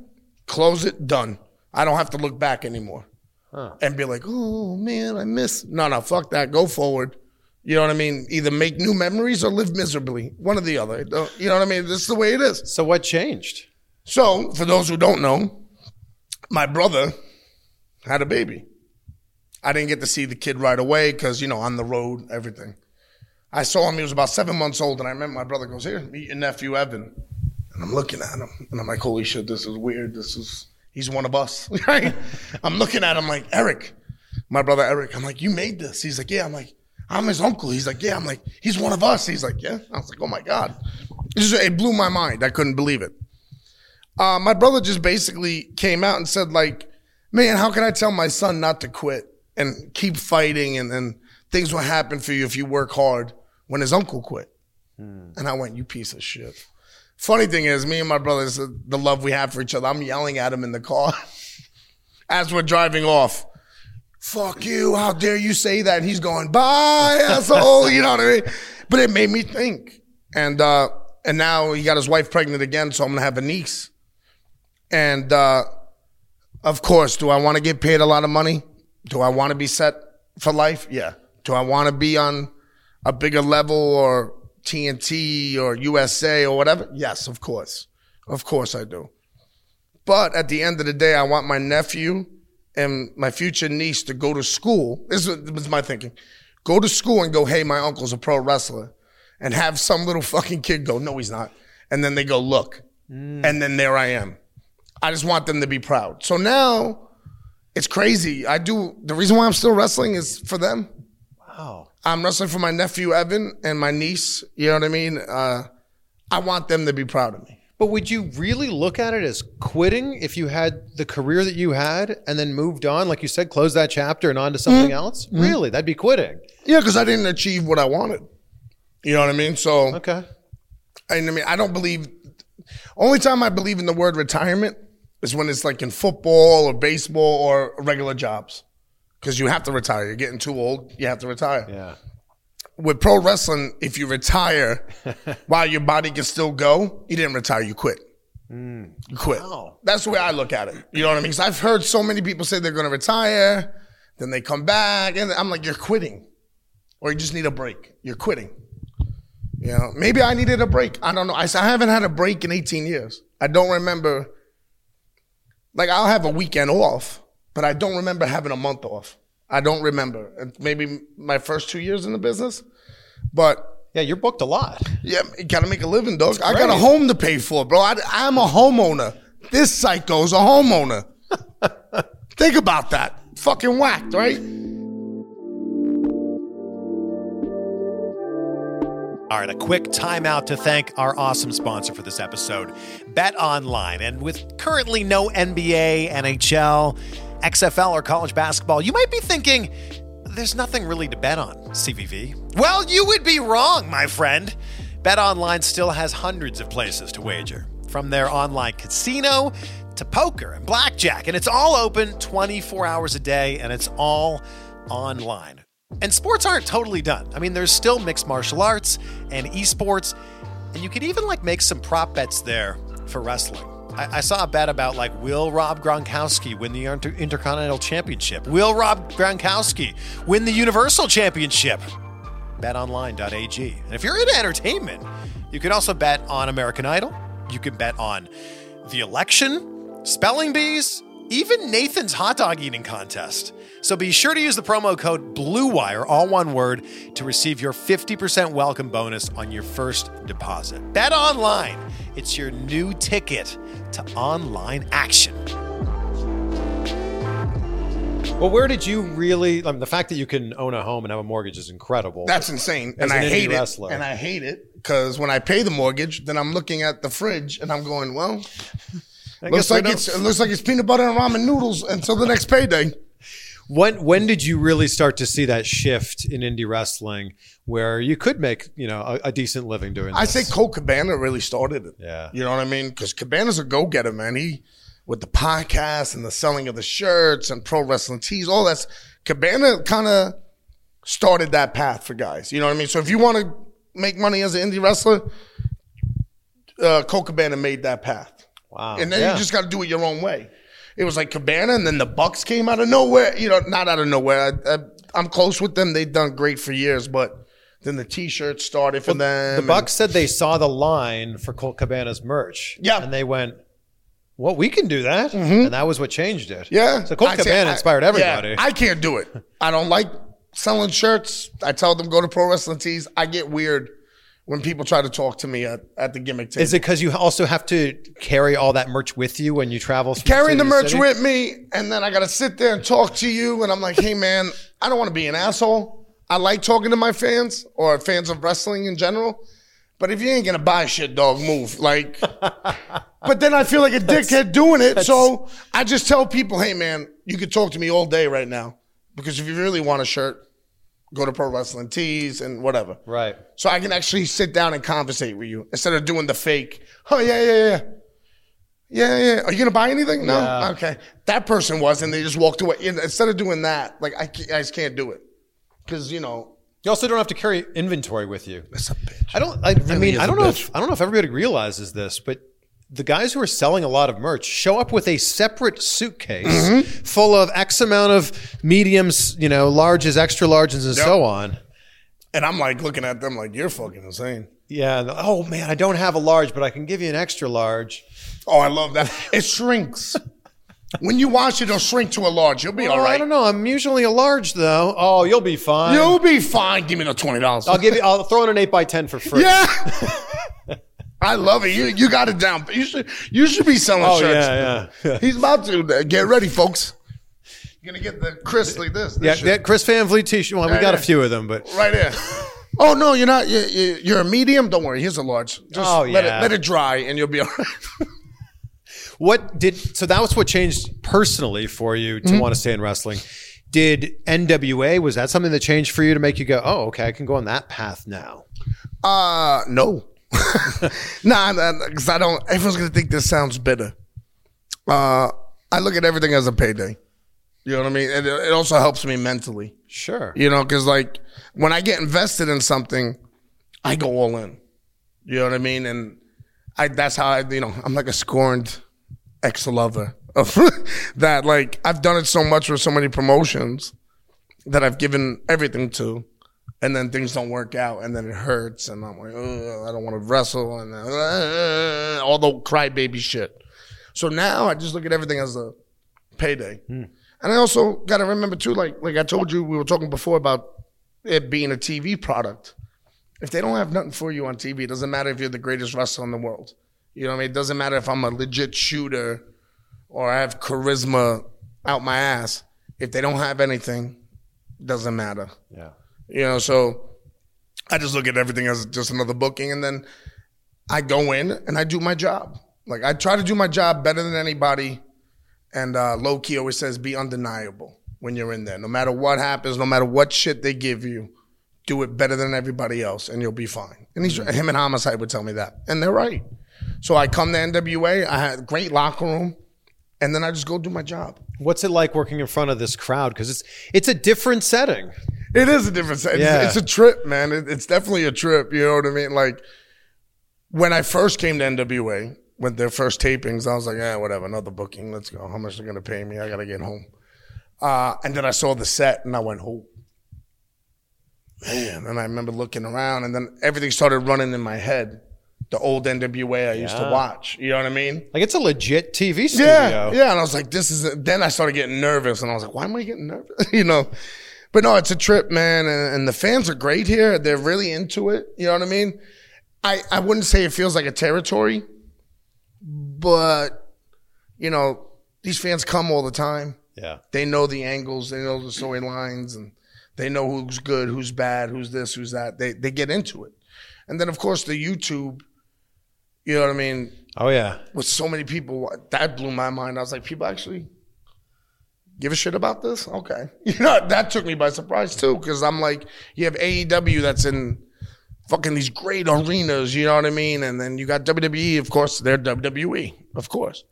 Close it, done. I don't have to look back anymore and be like, oh man, I miss. No, no, fuck that. Go forward. You know what I mean? Either make new memories or live miserably. One or the other. You know what I mean? This is the way it is. So what changed? So, for those who don't know, my brother had a baby. I didn't get to see the kid right away because, you know, on the road, everything. I saw him, he was about seven months old, and I remember my brother goes, Here, meet your nephew, Evan. And I'm looking at him and I'm like, holy shit, this is weird. This is, he's one of us. Right? I'm looking at him like, Eric, my brother Eric. I'm like, you made this. He's like, yeah. I'm like, I'm his uncle. He's like, yeah. I'm like, he's one of us. He's like, yeah. I was like, oh my God. It, just, it blew my mind. I couldn't believe it. Uh, my brother just basically came out and said, like, man, how can I tell my son not to quit and keep fighting and then things will happen for you if you work hard when his uncle quit? And I went, you piece of shit. Funny thing is, me and my brothers, the love we have for each other, I'm yelling at him in the car as we're driving off. Fuck you. How dare you say that? And he's going, bye, asshole. You know what I mean? But it made me think. And, uh, and now he got his wife pregnant again, so I'm gonna have a niece. And, uh, of course, do I want to get paid a lot of money? Do I want to be set for life? Yeah. Do I want to be on a bigger level or TNT or USA or whatever? Yes, of course. Of course I do. But at the end of the day, I want my nephew and my future niece to go to school. This was my thinking. Go to school and go, hey, my uncle's a pro wrestler. And have some little fucking kid go, no, he's not. And then they go, look. And then there I am. I just want them to be proud. So now it's crazy. I do, the reason why I'm still wrestling is for them. Wow. I'm wrestling for my nephew Evan and my niece. You know what I mean? Uh, I want them to be proud of me. But would you really look at it as quitting if you had the career that you had and then moved on, like you said, close that chapter and on to something mm-hmm. else? Mm-hmm. Really? That'd be quitting. Yeah, because I didn't achieve what I wanted. You know what I mean? So, Okay. And I mean, I don't believe. Only time I believe in the word retirement is when it's like in football or baseball or regular jobs, because you have to retire. You're getting too old. You have to retire. Yeah. With pro wrestling, if you retire while your body can still go, you didn't retire. You quit. Hmm. You quit. That's the way I look at it. You know what I mean? Because I've heard so many people say they're going to retire, then they come back, and I'm like, you're quitting, or you just need a break. You're quitting. You know, maybe I needed a break. I don't know. I haven't had a break in 18 years. I don't remember. Like I'll have a weekend off, but I don't remember having a month off. I don't remember. Maybe my first two years in the business, but Yeah, you're booked a lot. yeah, you gotta make a living, dog. I got a home to pay for, bro. I, I'm a homeowner. This psycho's a homeowner. Think about that. Fucking whacked, right? All right, a quick timeout to thank our awesome sponsor for this episode, Bet Online. And with currently no NBA, NHL, XFL, or college basketball, you might be thinking, there's nothing really to bet on, CVV. Well, you would be wrong, my friend. Bet Online still has hundreds of places to wager, from their online casino to poker and blackjack, and it's all open 24 hours a day, and it's all online. And sports aren't totally done. I mean, there's still mixed martial arts and esports, and you could even like make some prop bets there for wrestling. I, I saw a bet about like will Rob Gronkowski win the Inter- Intercontinental Championship? Will Rob Gronkowski win the Universal Championship? betonline.ag. And if you're into entertainment, you can also bet on American Idol. You can bet on the election, spelling bees, even Nathan's hot dog eating contest. So be sure to use the promo code BLUEWIRE, all one word, to receive your 50% welcome bonus on your first deposit. Bet online. It's your new ticket to online action. Well, where did you really? I mean, the fact that you can own a home and have a mortgage is incredible. That's insane. As and I an indie hate it. And I hate it because when I pay the mortgage, then I'm looking at the fridge and I'm going, well, looks like it's it looks like it's peanut butter and ramen noodles until the next payday. When when did you really start to see that shift in indie wrestling where you could make you know a, a decent living doing? This? I say Colt Cabana really started it. Yeah. You know what I mean? Because Cabana's a go getter, man. He, with the podcast and the selling of the shirts and pro wrestling tees, all that's, Cabana kind of started that path for guys. You know what I mean? So if you want to make money as an indie wrestler, uh, Colt Cabana made that path. Wow. And then Yeah. you just got to do it your own way. It was like Cabana, and then the Bucks came out of nowhere. You know, not out of nowhere. I, I, I'm close with them. They've done great for years, but then the T-shirts started for them. the and- Bucks said they saw the line for Colt Cabana's merch. Yeah. and they went, "Well, we can do that," and that was what changed it. Mm-hmm. Yeah. So Colt Cabana inspired everybody. Yeah, I can't do it. I don't like selling shirts. I tell them go to pro wrestling tees. I get weird when people try to talk to me at, at the gimmick table. Is it because you also have to carry all that merch with you when you travel? carrying the to merch city? with me, and then I got to sit there and talk to you, and I'm like, hey man, I don't want to be an asshole. I like talking to my fans or fans of wrestling in general, but if you ain't gonna buy shit, dog, move. Like, but then I feel like a dickhead doing it, so I just tell people, hey man, you could talk to me all day right now because if you really want a shirt, go to Pro Wrestling Tees and whatever. Right. So I can actually sit down and conversate with you instead of doing the fake. Oh yeah, yeah, yeah. Yeah, yeah. Are you gonna buy anything? No. Yeah. Okay. That person was, and they just walked away. And Instead of doing that, like I, ca- I just can't do it because you know You also don't have to carry inventory with you. it's a bitch. I don't. I, I mean, is I a don't know. bitch. If, I don't know if everybody realizes this, but the guys who are selling a lot of merch show up with a separate suitcase Mm-hmm. full of X amount of mediums, you know, larges, extra larges, and so on. And I'm like looking at them like you're fucking insane. Yeah. Oh man, I don't have a large, but I can give you an extra large. Oh, I love that. It shrinks. when you wash it, it'll shrink to a large. You'll be Oh, all I don't know. I'm usually a large though. Oh, you'll be fine. You'll be fine. Give me the twenty dollars. I'll give you. I'll throw in an eight by ten for free. Yeah. I love it. You you got it down. You should you should be selling Oh shirts. yeah, yeah. He's about to get ready, folks. You're gonna get the Chris like this. this Yeah, shit. that Chris Van Vliet t-shirt. Well, we Yeah, got a few of them, but right there. Oh no, you're not. You, you, you're a medium. Don't worry. Here's a large. Just Oh, let yeah. it let it dry, and you'll be all right. What did so that was what changed personally for you to Mm-hmm. want to stay in wrestling? Did NWA was that something that changed for you to make you go, oh, okay, I can go on that path now? Uh no. nah, because I don't. Everyone's gonna think this sounds bitter. Uh, I look at everything as a payday. You know what I mean? And it, it also helps me mentally. Sure. You know, because like when I get invested in something, I go all in. You know what I mean? And I that's how I, you know, I'm like a scorned ex lover of that. Like I've done it so much with so many promotions that I've given everything to, and then things don't work out, and then it hurts, and I'm like, Ugh, I don't want to wrestle, and uh, all the crybaby shit. So now I just look at everything as a payday. And I also got to remember too, like like I told you, we were talking before about it being a TV product. If they don't have nothing for you on TV, it doesn't matter if you're the greatest wrestler in the world. You know what I mean? It doesn't matter if I'm a legit shooter or I have charisma out my ass. If they don't have anything, it doesn't matter. Yeah. You know, so I just look at everything as just another booking, and then I go in and I do my job. Like I try to do my job better than anybody. And uh, Low Ki always says, be undeniable when you're in there. No matter what happens, no matter what shit they give you, do it better than everybody else, and you'll be fine. And he's him and Homicide would tell me that, and they're right. So I come to NWA. I had a great locker room, and then I just go do my job. What's it like working in front of this crowd? Because it's it's a different setting. It is a different. It's, Yeah. it's a trip, man. It, it's definitely a trip. You know what I mean? Like when I first came to NWA, with their first tapings, I was like, yeah, whatever, another booking. Let's go. How much are gonna pay me? I gotta get home. Uh, and then I saw the set, and I went, oh. Man, and I remember looking around, and then everything started running in my head. The old NWA I used to watch. You know what I mean? Like it's a legit TV studio. Yeah, yeah. And I was like, this is. A, then I started getting nervous, and I was like, why am I getting nervous? you know. But no, it's a trip, man, and, and the fans are great here. They're really into it. You know what I mean? I I wouldn't say it feels like a territory, but you know, these fans come all the time. Yeah. They know the angles, they know the storylines, and they know who's good, who's bad, who's this, who's that. They they get into it, and then of course the YouTube. You know what I mean? Oh yeah. with so many people that blew my mind. I was like, people actually give a shit about this? Okay. You know, that took me by surprise too, because I'm like, you have AEW that's in fucking these great arenas, you know what I mean? And then you got WWE, of course, they're WWE, of course.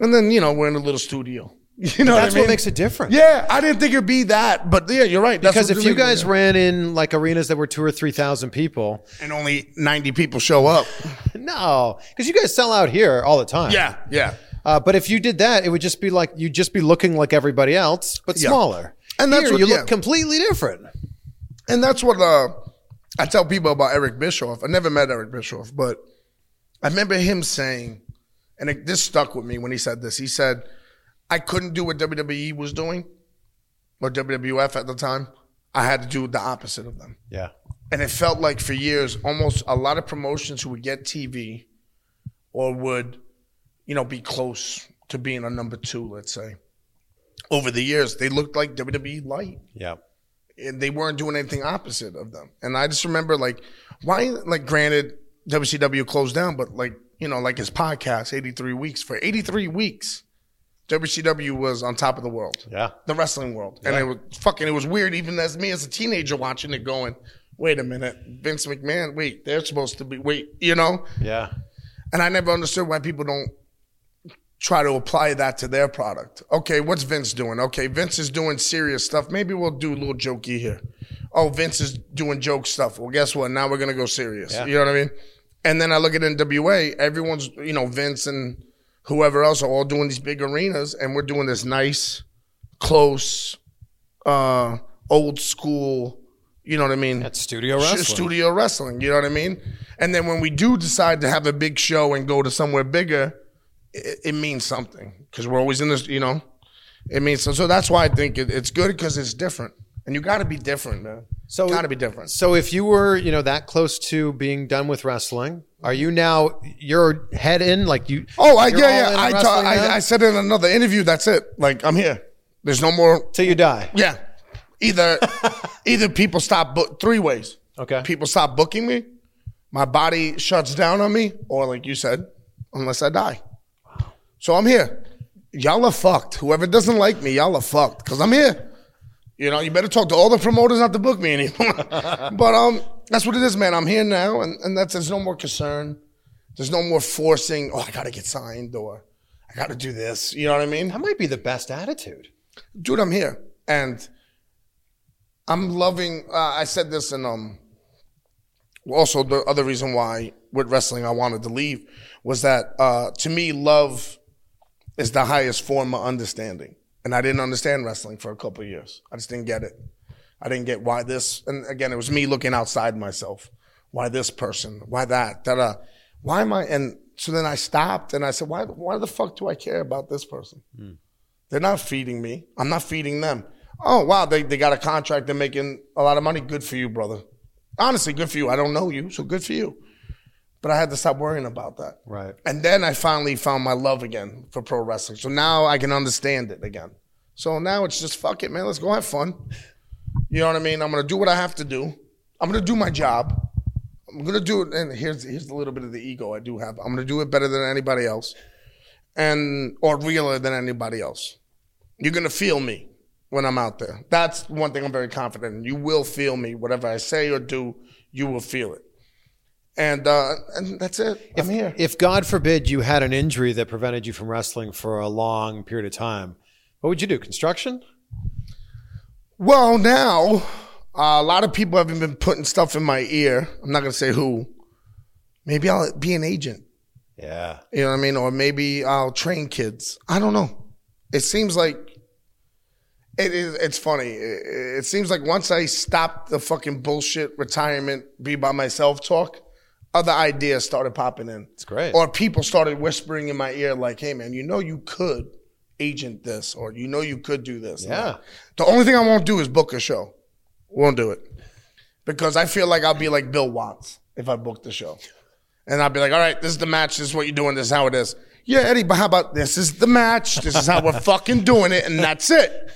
And then, you know, we're in a little studio. You know That's what I mean? what makes it different. Yeah, I didn't think it'd be that, but yeah, you're right. That's Because if you guys ran in like arenas that were two or three thousand people, and only 90 people show up. no, because you guys sell out here all the time. Yeah, yeah. Uh, but if you did that, it would just be like you'd just be looking like everybody else, but Yeah. smaller. And that's Here, what- you yeah. look completely different. And that's what uh, I tell people about Eric Bischoff. I never met Eric Bischoff, but I remember him saying, and it, this stuck with me when he said this. He said, I couldn't do what WWE was doing or WWF at the time. I had to do the opposite of them. Yeah. and it felt like for years, almost a lot of promotions who would get TV or would, you know, be close to being a number two, let's say. Over the years, they looked like WWE light Yeah. and they weren't doing anything opposite of them. And I just remember like why like granted WCW closed down, but like you know like his podcast, eighty three weeks for eighty three weeks, WCW was on top of the world, Yeah. the wrestling world, and it was fucking it was weird even as me as a teenager watching it, going, wait a minute, Vince McMahon, wait, they're supposed to be wait, you know, Yeah. and I never understood why people don't try to apply that to their product. Okay, what's Vince doing? Okay, Vince is doing serious stuff. Maybe we'll do a little jokey here. Oh, Vince is doing joke stuff. Well, guess what? Now we're gonna go serious. Yeah. You know what I mean? And then I look at NWA. Everyone's, you know, Vince and whoever else are all doing these big arenas, and we're doing this nice, close, uh, old school. You know what I mean? That's studio wrestling. studio wrestling. You know what I mean? And then when we do decide to have a big show and go to somewhere bigger, it, it means something because we're always in this. You know, it means so. So that's why I think it, it's good because it's different, and you got to be different, man. So got to be different. So if you were, you know, that close to being done with wrestling, are you now you're head in like you? Oh, I, yeah, yeah. I, ta- I I said in another interview. That's it. Like I'm here. There's no more. till you die. Yeah. Either either people stop book three ways. Okay. People stop booking me, my body shuts down on me, or like you said, unless I die. So I'm here. Y'all are fucked. Whoever doesn't like me, y'all are fucked. Cause I'm here. You know, you better talk to all the promoters not to book me anymore. but um, that's what it is, man. I'm here now, and, and that's there's no more concern. There's no more forcing. Oh, I gotta get signed, or I gotta do this. You know what I mean? That might be the best attitude. dude, I'm here, and I'm loving. Uh, I said this, and um, also the other reason why with wrestling I wanted to leave was that uh, to me, love is the highest form of understanding, and I didn't understand wrestling for a couple of years. I just didn't get it. I didn't get why this, and again, it was me looking outside myself. Why this person? Why that? Da da. Why am I? And so then I stopped, and I said, why? Why the fuck do I care about this person? Hmm. They're not feeding me. I'm not feeding them. Oh, wow. They, they got a contract. They're making a lot of money. Good for you, brother. Honestly, good for you. I don't know you, so good for you. But I had to stop worrying about that. Right. And then I finally found my love again for pro wrestling. So now I can understand it again. So now it's just fuck it, man. Let's go have fun. You know what I mean? I'm going to do what I have to do. I'm going to do my job. I'm going to do it. And here's, here's a little bit of the ego I do have. I'm going to do it better than anybody else and or realer than anybody else. You're gonna feel me when I'm out there. That's one thing I'm very confident in. You will feel me. Whatever I say or do, you will feel it. And uh, and that's it. I'm here. If God forbid you had an injury that prevented you from wrestling for a long period of time, what would you do? Construction? Well, now uh, a lot of people have been putting stuff in my ear. I'm not gonna say who. Maybe I'll be an agent. Yeah. You know what I mean? Or maybe I'll train kids. I don't know. It seems like it is. It's funny. It, it seems like once I stopped the fucking bullshit retirement, be by myself talk, other ideas started popping in. It's great. Or people started whispering in my ear, like, "Hey, man, you know you could agent this, or you know you could do this." Yeah. that." The only thing I won't do is book a show. Won't do it because I feel like I'll be like Bill Watts if I book the show. And I'll be like, all right, this is the match. This is what you're doing. This is how it is. Yeah, Eddie, but how about this is the match. This is how we're fucking doing it. And that's it.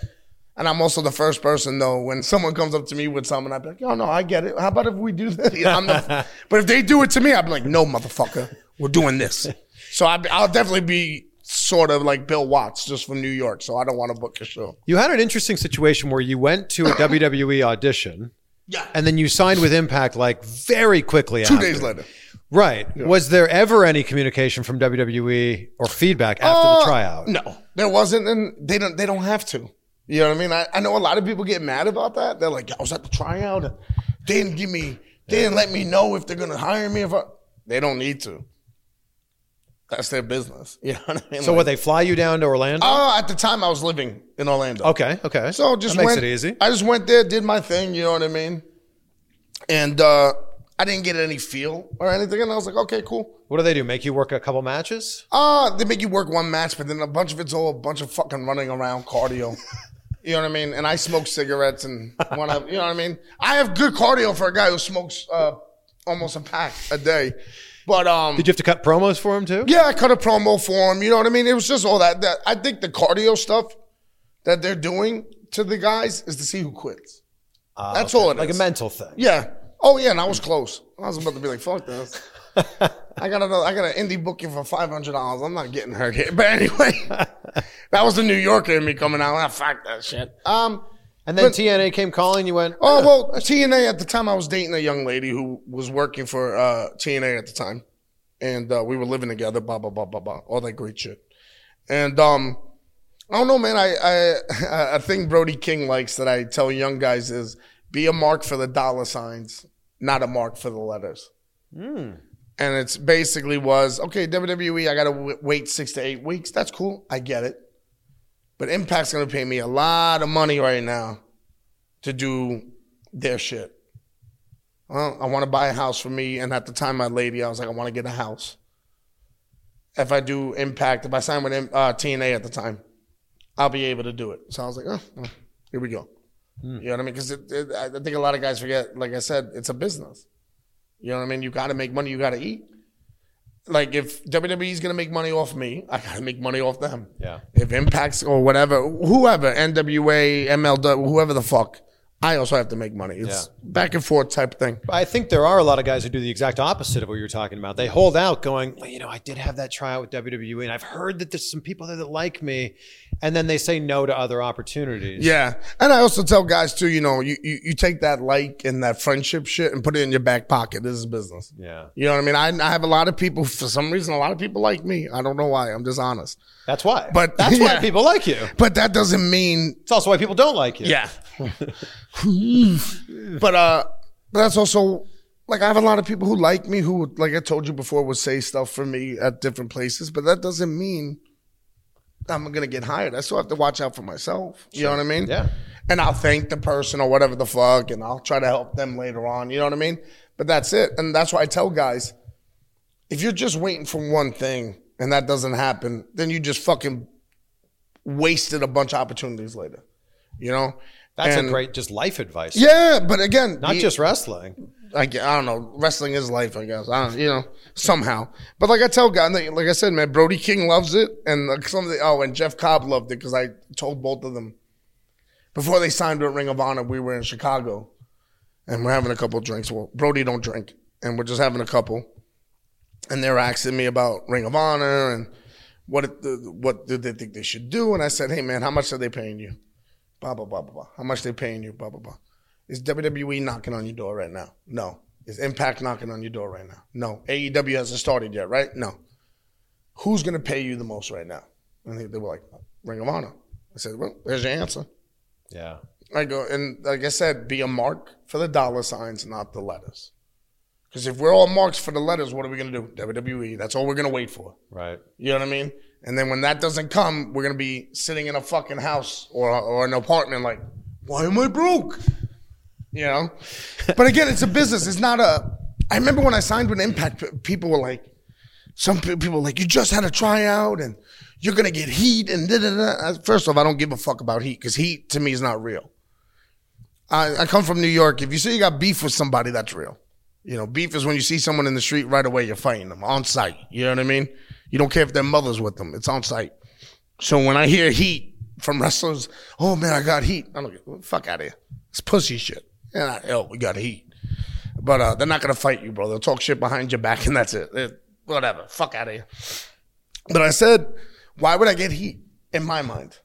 And I'm also the first person, though, when someone comes up to me with something, I'd be like, oh, no, I get it. How about if we do this? Yeah, I'm the, but if they do it to me, I'd be like, no, motherfucker, we're doing this. So I'd be, I'll definitely be sort of like Bill Watts, just from New York. So I don't want to book a show. You had an interesting situation where you went to a WWE audition Yeah. and then you signed with Impact like very quickly Two after. days later. Right. Was there ever any communication from WWE or feedback after Uh, the tryout? No, there wasn't, and they don't. They don't have to. You know what I mean? I, I know a lot of people get mad about that. They're like, "I was at the tryout. And they didn't give me. They didn't let me know if they're gonna hire me. If I, they don't need to. That's their business. You know what I mean? So Like- what they fly you down to Orlando? Oh, at the time I was living in Orlando. okay, okay. So just that makes went, it easy. I just went there, did my thing. You know what I mean? And uh, I didn't get any feel or anything, and I was like, okay, cool. What do they do? Make you work a couple matches? Uh, they make you work one match, but then a bunch of it's all a bunch of fucking running around cardio. You know what I mean? And I smoke cigarettes and want to, you know what I mean? I have good cardio for a guy who smokes uh, almost a pack a day. But um, Did you have to cut promos for him too? yeah, I cut a promo for him. You know what I mean? It was just all that. That I think the cardio stuff that they're doing to the guys is to see who quits. That's all it is. Like a mental thing. Yeah. Oh yeah, and I was close. I was about to be like, "Fuck this." I got another. I got an indie booking for five hundred dollars. I'm not getting hurt here. But anyway, that was the New Yorker in me coming out. Ah, fuck that shit. Um. And then But- TNA came calling. You went. Oh well, TNA at the time I was dating a young lady who was working for uh, TNA at the time, and uh, we were living together. Blah blah blah blah blah. All that great shit. And um, I don't know, man. I I I think Brody King likes that I tell young guys is be a mark for the dollar signs, not a mark for the letters. And it's basically was okay. WWE, I got to w- wait six to eight weeks. That's cool. I get it. But Impact's going to pay me a lot of money right now to do their shit. Well, I want to buy a house for me. And at the time, my lady, I was like, I want to get a house. If I do Impact, if I sign with uh, TNA at the time, I'll be able to do it. So I was like, oh, here we go. You know what I mean? Because I think a lot of guys forget, like I said, it's a business. You know what I mean? You got to make money, you got to eat. Like if WWE's to make money off me, I got to make money off them. Yeah. If Impacts or whatever, whoever, NWA, MLW, whoever the fuck, I also have to make money. It's back and forth type thing. I think there are a lot of guys who do the exact opposite of what you're talking about. They hold out, going, well, you know, I did have that tryout with WWE, and I've heard that there's some people there that like me, and then they say no to other opportunities. Yeah. And I also tell guys too, you know, you, you, you take that like and that friendship shit and put it in your back pocket. This is business. Yeah. You know what I mean? I, I have a lot of people, for some reason, a lot of people like me. I don't know why. I'm just honest. That's why. But- that's why people like you. But that doesn't mean It's also why people don't like you. Yeah. but uh but that's also like I have a lot of people who like me who like I told you before would say stuff for me at different places, but that doesn't mean I'm gonna get hired. I still have to watch out for myself. You know what I mean? Yeah. And I'll thank the person or whatever the fuck and I'll try to help them later on. You know what I mean? But that's it. And that's why I tell guys, if you're just waiting for one thing and that doesn't happen, then you just fucking wasted a bunch of opportunities later. You know? That's And- a great, just life advice. Yeah, but again, Not the- just wrestling. I, I don't know. Wrestling is life, I guess. I don't, you know, somehow. But like I tell guys, like, like I said, man, Brody King loves it, and like some of the oh, and Jeff Cobb loved it because I told both of them before they signed with Ring of Honor. We were in Chicago, and we're having a couple drinks. Well, Brody don't drink, and we're just having a couple, and they're asking me about Ring of Honor and what what do they think they should do, and I said, hey man, how much are they paying you? Blah blah blah blah blah. How much they paying you? Blah blah blah. Is WWE knocking on your door right now? No. Is Impact knocking on your door right now? No. AEW hasn't started yet, right? No. Who's going to pay you the most right now? And they, they were like, Ring of Honor. I said, well, there's your answer. Yeah. I go, and like I said, be a mark for the dollar signs, not the letters. Because if we're all marks for the letters, what are we going to do? WWE. That's all we're going to wait for. Right. You know what I mean? And then when that doesn't come, we're gonna be sitting in a fucking house or or an apartment like, why am I broke? You know? But again, it's a business. It's not a. I remember when I signed with Impact, people were like, some people were like, you just had a tryout and you're gonna get heat and da da da. First off, I don't give a fuck about heat because heat to me is not real. I, I come from New York. If you say you got beef with somebody, that's real. You know, beef is when you see someone in the street right away, you're fighting them on sight. You know what I mean? You don't care if their mother's with them. It's on sight. So when I hear heat from wrestlers, oh man, I got heat. I'm like, fuck out of here. It's pussy shit. Yeah, hell, we got heat. But uh, they're not gonna fight you, bro. They'll talk shit behind your back, and that's it. It- whatever. Fuck out of here. But I said, why would I get heat? In my mind,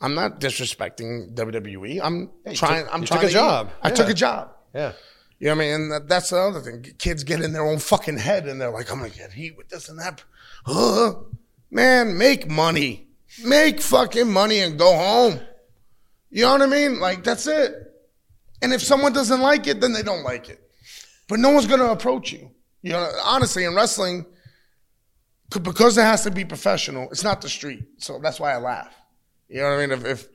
I'm not disrespecting WWE. I'm trying. took- I'm trying took a to eat. job. I Yeah. took a job. Yeah. You know what I mean? And that, that's the other thing. Kids get in their own fucking head and they're like, I'm gonna get heat with this and that. Huh? Man, make money. Make fucking money and go home. You know what I mean? Like, that's it. And if someone doesn't like it, then they don't like it. But no one's gonna approach you. You know, honestly, in wrestling, because it has to be professional, it's not the street. So that's why I laugh. You know what I mean? If if,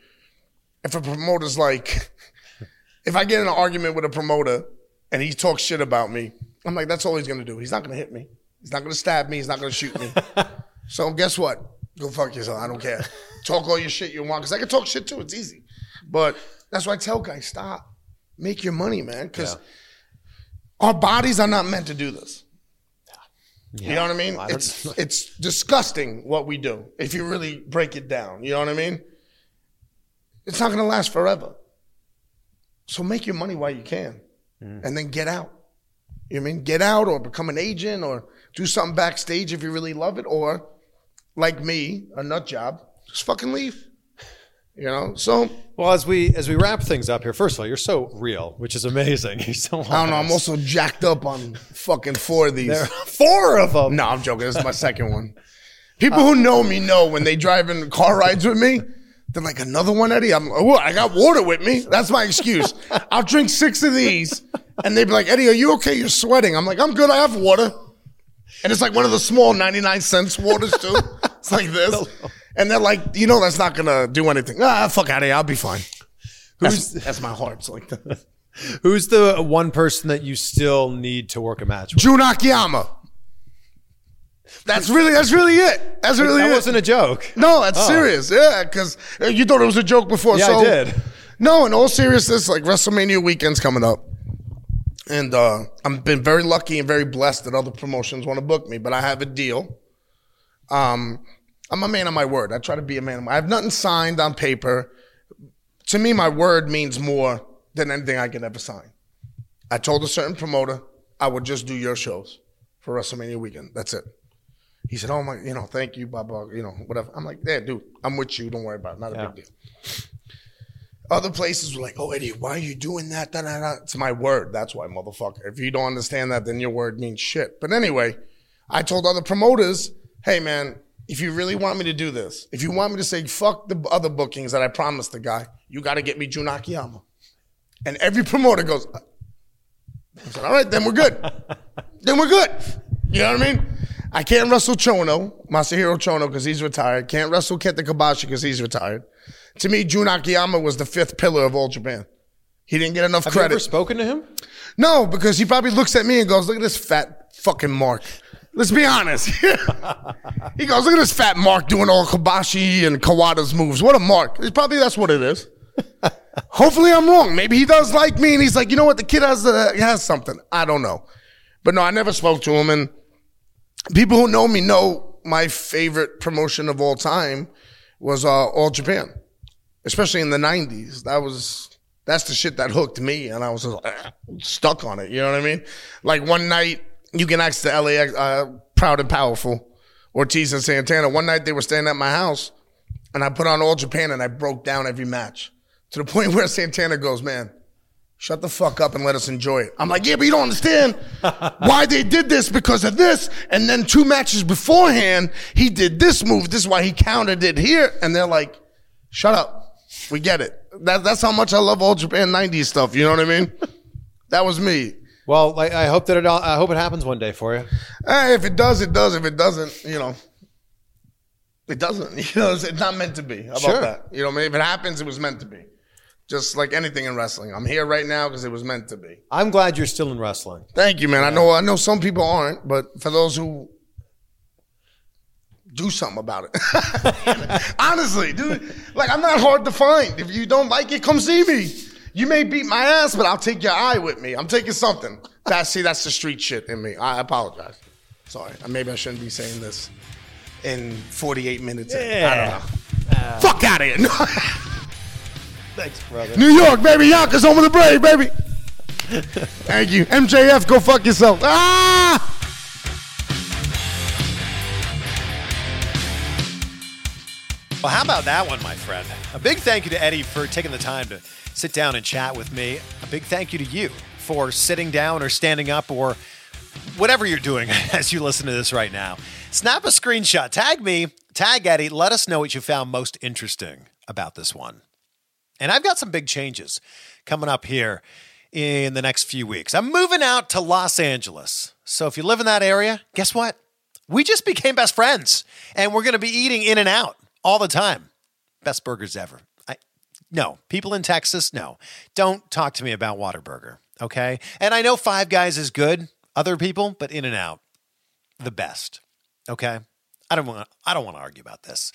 if a promoter's like, if I get in an argument with a promoter and he talks shit about me, I'm like, that's all he's gonna do. He's not gonna hit me. He's not gonna stab me. He's not gonna shoot me. so guess what? Go fuck yourself. I don't care. Talk all your shit you want because I can talk shit too. It's easy. But that's why I tell guys, stop. Make your money, man. Because our bodies are not meant to do this. Yeah. You know what I mean? I it's it's disgusting what we do if you really break it down. You know what I mean? It's not gonna last forever. So make your money while you can. Mm. And then get out. You know what I mean? Get out or become an agent or do something backstage if you really love it, or like me, a nut job, just fucking leave. You know? So Well, as we as we wrap things up here, first of all, you're so real, which is amazing. You're so I don't know, I'm also jacked up on fucking four of these. There are four of them. No, I'm joking. This is my second one. People who know me know when they drive in car rides with me, they're like, another one, Eddie? I'm oh, I got water with me. That's my excuse. I'll drink six of these. And they'd be like, Eddie, are you okay? You're sweating. I'm like, I'm good. I have water. And it's like one of the small 99 cents waters too. It's like this. And they're like, you know, that's not going to do anything. Ah, fuck out of here. I'll be fine. That's, that's my heart. It's like that. Who's the one person that you still need to work a match with? Jun Akiyama. That's really, that's really it. That's really that it. wasn't a joke. No, that's serious. Yeah, because you thought it was a joke before. Yeah, so, I did. No, in all seriousness, like WrestleMania weekend's coming up, and uh, I've been very lucky and very blessed that other promotions want to book me. But I have a deal. Um, I'm a man of my word. I try to be a man. Of my, I have nothing signed on paper. To me, my word means more than anything I can ever sign. I told a certain promoter I would just do your shows for WrestleMania weekend. That's it. He said, "Oh my, you know, thank you, blah blah, you know, whatever." I'm like, "Yeah, dude, I'm with you. Don't worry about it. Not a Yeah. big deal." Other places were like, "Oh, Eddie, why are you doing that?" Da, da, da. It's my word. That's why, motherfucker. If you don't understand that, then your word means shit. But anyway, I told other promoters, "Hey, man, if you really want me to do this, if you want me to say fuck the other bookings that I promised the guy, you got to get me Jun Akiyama." And every promoter goes, uh. I said, all right, then we're good. then we're good. You know what I mean? I can't wrestle Chono, Masahiro Chono, because he's retired. Can't wrestle Kenta Kobashi because he's retired. To me, Jun Akiyama was the fifth pillar of All Japan. He didn't get enough Have you credit. ever spoken to him? No, because he probably looks at me and goes, "Look at this fat fucking Mark." Let's be honest. he goes, "Look at this fat Mark doing all Kobashi and Kawada's moves. What a Mark!" It's probably that's what it is. Hopefully, I'm wrong. Maybe he does like me, and he's like, "You know what? The kid has uh, has something." I don't know, but no, I never spoke to him. And people who know me know my favorite promotion of all time was uh, All Japan, especially in the '90s. That was that's the shit that hooked me, and I was just, uh, stuck on it. You know what I mean? Like one night, you can ask the LAX, uh, Proud and Powerful, Ortiz and Santana. One night they were staying at my house, and I put on All Japan, and I broke down every match to the point where Santana goes, "Man, shut the fuck up and let us enjoy it." I'm like, "Yeah, but you don't understand why they did this because of this." And then two matches beforehand, he did this move. This is why he countered it here, and they're like, "Shut up, we get it." That, that's how much I love All Japan '90s stuff. You know what I mean? that was me. Well, I, I hope that it. all- I hope it happens one day for you. Eh, if it does, it does. If it doesn't, you know, it doesn't. You know, it's, not meant to be. How about Sure. that? You know, I mean, if it happens, it was meant to be. Just like anything in wrestling, I'm here right now because it was meant to be. I'm glad you're still in wrestling. Thank you, man. I know, I know, some people aren't, but for those who do something about it, honestly, dude, like I'm not hard to find. If you don't like it, come see me. You may beat my ass, but I'll take your eye with me. I'm taking something. That see, that's the street shit in me. I apologize. Sorry, maybe I shouldn't be saying this in 48 minutes. don't know. Fuck out of here. Thanks, brother. New York, baby. Yonkers home of the brave, baby. Thank you. MJF, go fuck yourself. Ah! Well, how about that one, my friend? A big thank you to Eddie for taking the time to sit down and chat with me. A big thank you to you for sitting down or standing up or whatever you're doing as you listen to this right now. Snap a screenshot, tag me, tag Eddie, let us know what you found most interesting about this one. And I've got some big changes coming up here in the next few weeks. I'm moving out to Los Angeles. So if you live in that area, guess what? We just became best friends and we're going to be eating In-N-Out all the time. Best burgers ever. I no, people in Texas, no. Don't talk to me about Whataburger, okay? And I know Five Guys is good, other people, but In-N-Out the best. Okay? I don't want I don't want to argue about this.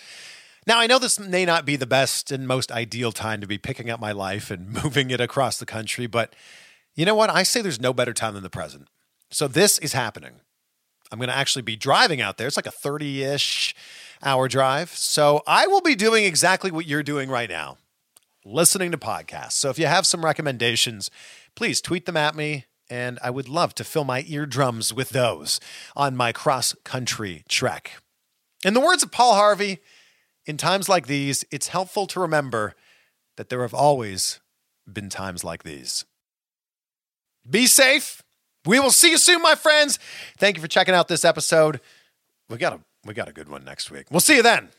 Now, I know this may not be the best and most ideal time to be picking up my life and moving it across the country, but you know what? I say there's no better time than the present. So this is happening. I'm going to actually be driving out there. It's like a 30 ish hour drive. So I will be doing exactly what you're doing right now listening to podcasts. So if you have some recommendations, please tweet them at me. And I would love to fill my eardrums with those on my cross country trek. In the words of Paul Harvey, in times like these, it's helpful to remember that there have always been times like these. Be safe. We will see you soon, my friends. Thank you for checking out this episode. We got a we got a good one next week. We'll see you then.